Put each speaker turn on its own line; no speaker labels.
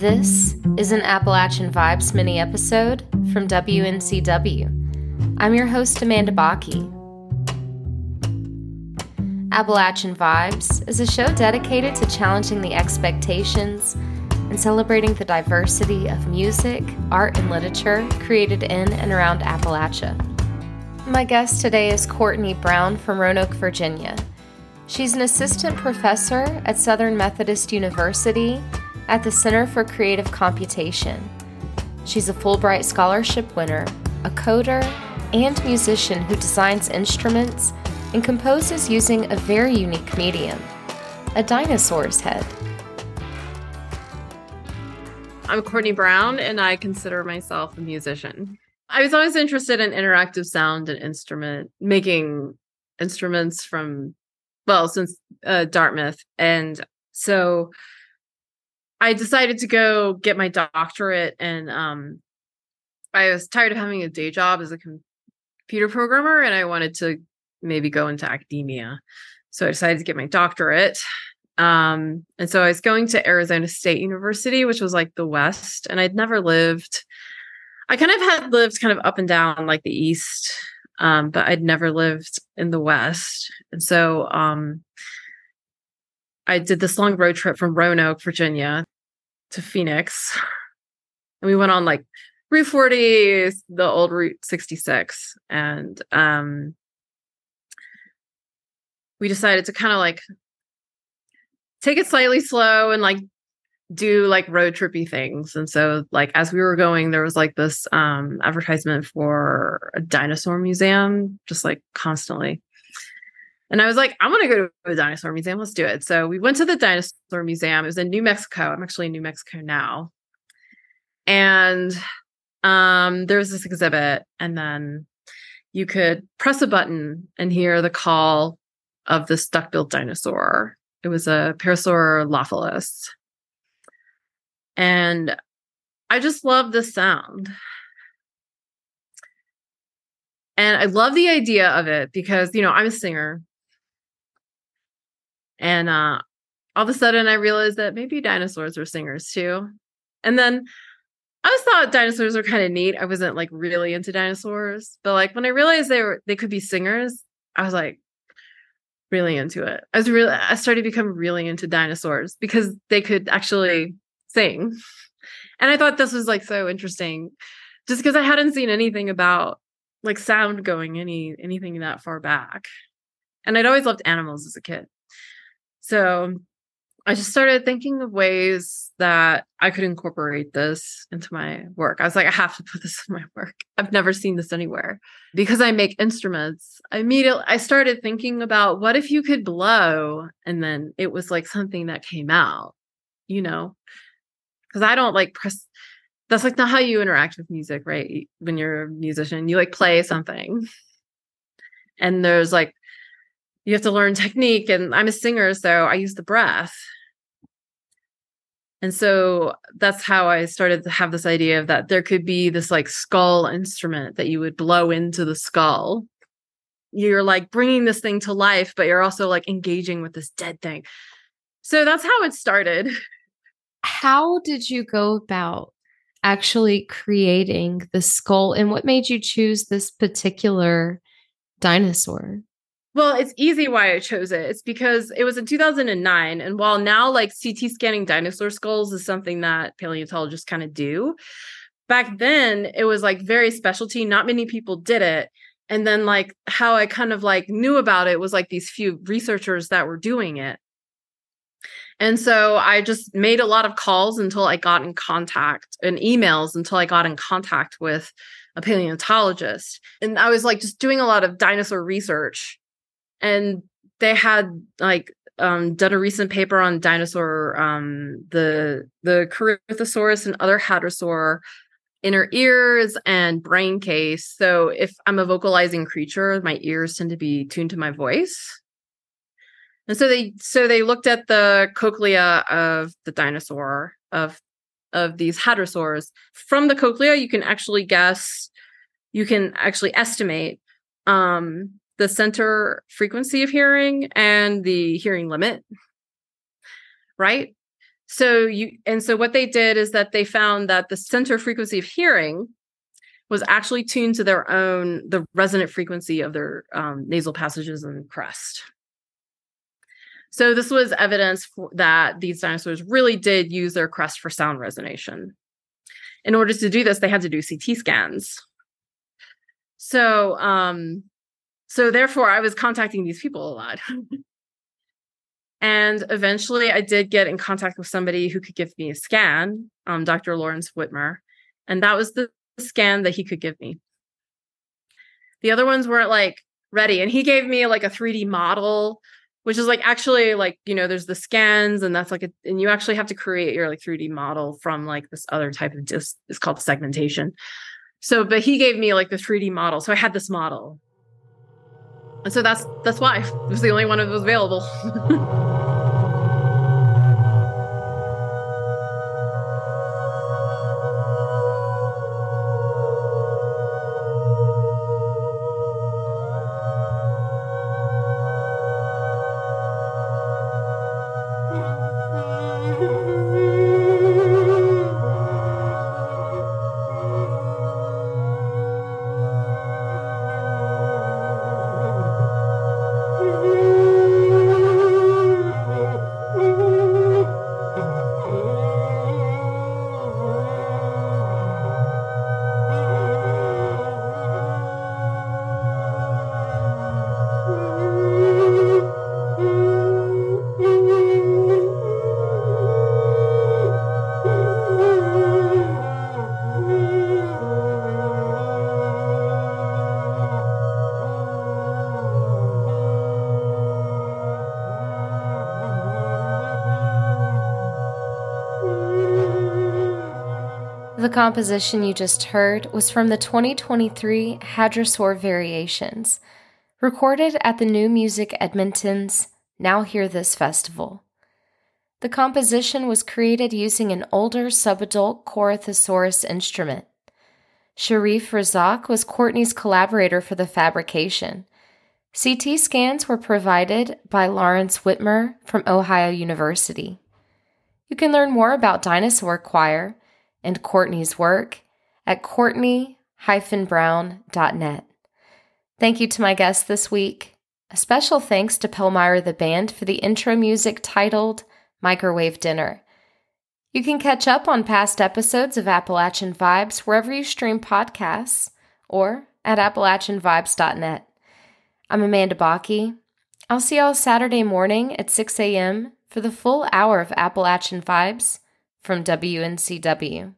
This is an Appalachian Vibes mini episode from WNCW. I'm your host, Amanda Bocchi. Appalachian Vibes is a show dedicated to challenging the expectations and celebrating the diversity of music, art, and literature created in and around Appalachia. My guest today is Courtney Brown from Roanoke, Virginia. She's an assistant professor at Southern Methodist University at the Center for Creative Computation. She's a Fulbright Scholarship winner, a coder, and musician who designs instruments and composes using a very unique medium a dinosaur's head.
I'm Courtney Brown, and I consider myself a musician. I was always interested in interactive sound and instrument making instruments from, well, since uh, Dartmouth. And so I decided to go get my doctorate, and um, I was tired of having a day job as a computer programmer, and I wanted to maybe go into academia. So I decided to get my doctorate. Um, and so I was going to Arizona State University, which was like the West, and I'd never lived. I kind of had lived kind of up and down like the East, um, but I'd never lived in the West. And so um, I did this long road trip from Roanoke, Virginia to Phoenix. And we went on like Route 40, the old Route 66. And um, we decided to kind of like take it slightly slow and like do like road trippy things. And so like as we were going, there was like this um advertisement for a dinosaur museum, just like constantly. And I was like, I'm gonna go to a dinosaur museum. Let's do it. So we went to the dinosaur museum. It was in New Mexico. I'm actually in New Mexico now. And um there was this exhibit, and then you could press a button and hear the call of this duck-billed dinosaur. It was a Parasaurolophus. And I just love the sound. And I love the idea of it because, you know, I'm a singer. And uh all of a sudden I realized that maybe dinosaurs were singers too. And then I thought dinosaurs were kind of neat. I wasn't like really into dinosaurs, but like when I realized they were they could be singers, I was like, really into it. I was really I started to become really into dinosaurs because they could actually sing. And I thought this was like so interesting just because I hadn't seen anything about like sound going any anything that far back. And I'd always loved animals as a kid. So I just started thinking of ways that I could incorporate this into my work. I was like, I have to put this in my work. I've never seen this anywhere. Because I make instruments, I immediately I started thinking about what if you could blow and then it was like something that came out, you know? Because I don't like press that's like not how you interact with music, right? When you're a musician, you like play something. And there's like you have to learn technique and i'm a singer so i use the breath. And so that's how i started to have this idea of that there could be this like skull instrument that you would blow into the skull. You're like bringing this thing to life but you're also like engaging with this dead thing. So that's how it started.
How did you go about actually creating the skull and what made you choose this particular dinosaur
well, it's easy why I chose it. It's because it was in 2009. And while now, like CT scanning dinosaur skulls is something that paleontologists kind of do, back then it was like very specialty. Not many people did it. And then, like, how I kind of like knew about it was like these few researchers that were doing it. And so I just made a lot of calls until I got in contact and emails until I got in contact with a paleontologist. And I was like just doing a lot of dinosaur research and they had like um, done a recent paper on dinosaur, um, the the Corythosaurus and other hadrosaur inner ears and brain case. So if I'm a vocalizing creature, my ears tend to be tuned to my voice. And so they so they looked at the cochlea of the dinosaur of of these hadrosaurs. From the cochlea, you can actually guess, you can actually estimate um the center frequency of hearing and the hearing limit. Right? So you and so what they did is that they found that the center frequency of hearing was actually tuned to their own the resonant frequency of their um, nasal passages and crest. So this was evidence for, that these dinosaurs really did use their crest for sound resonation. In order to do this, they had to do CT scans. So, um, so therefore, I was contacting these people a lot. and eventually, I did get in contact with somebody who could give me a scan, um, Dr. Lawrence Witmer, and that was the scan that he could give me. The other ones weren't like ready, and he gave me like a 3D model which is like actually like you know there's the scans and that's like a, and you actually have to create your like 3d model from like this other type of just it's called segmentation so but he gave me like the 3d model so i had this model and so that's that's why. It was the only one that was available
The composition you just heard was from the 2023 Hadrosaur Variations, recorded at the New Music Edmonton's Now Hear This Festival. The composition was created using an older subadult Corythosaurus instrument. Sharif Razzaque was Courtney's collaborator for the fabrication. CT scans were provided by Lawrence Witmer from Ohio University. You can learn more about Dinosaur Choir and Courtney's work at courtney-brown.net. Thank you to my guests this week. A special thanks to Palmyra the Band for the intro music titled Microwave Dinner. You can catch up on past episodes of Appalachian Vibes wherever you stream podcasts or at appalachianvibes.net. I'm Amanda Bocchi. I'll see y'all Saturday morning at 6 a.m. for the full hour of Appalachian Vibes from WNCW.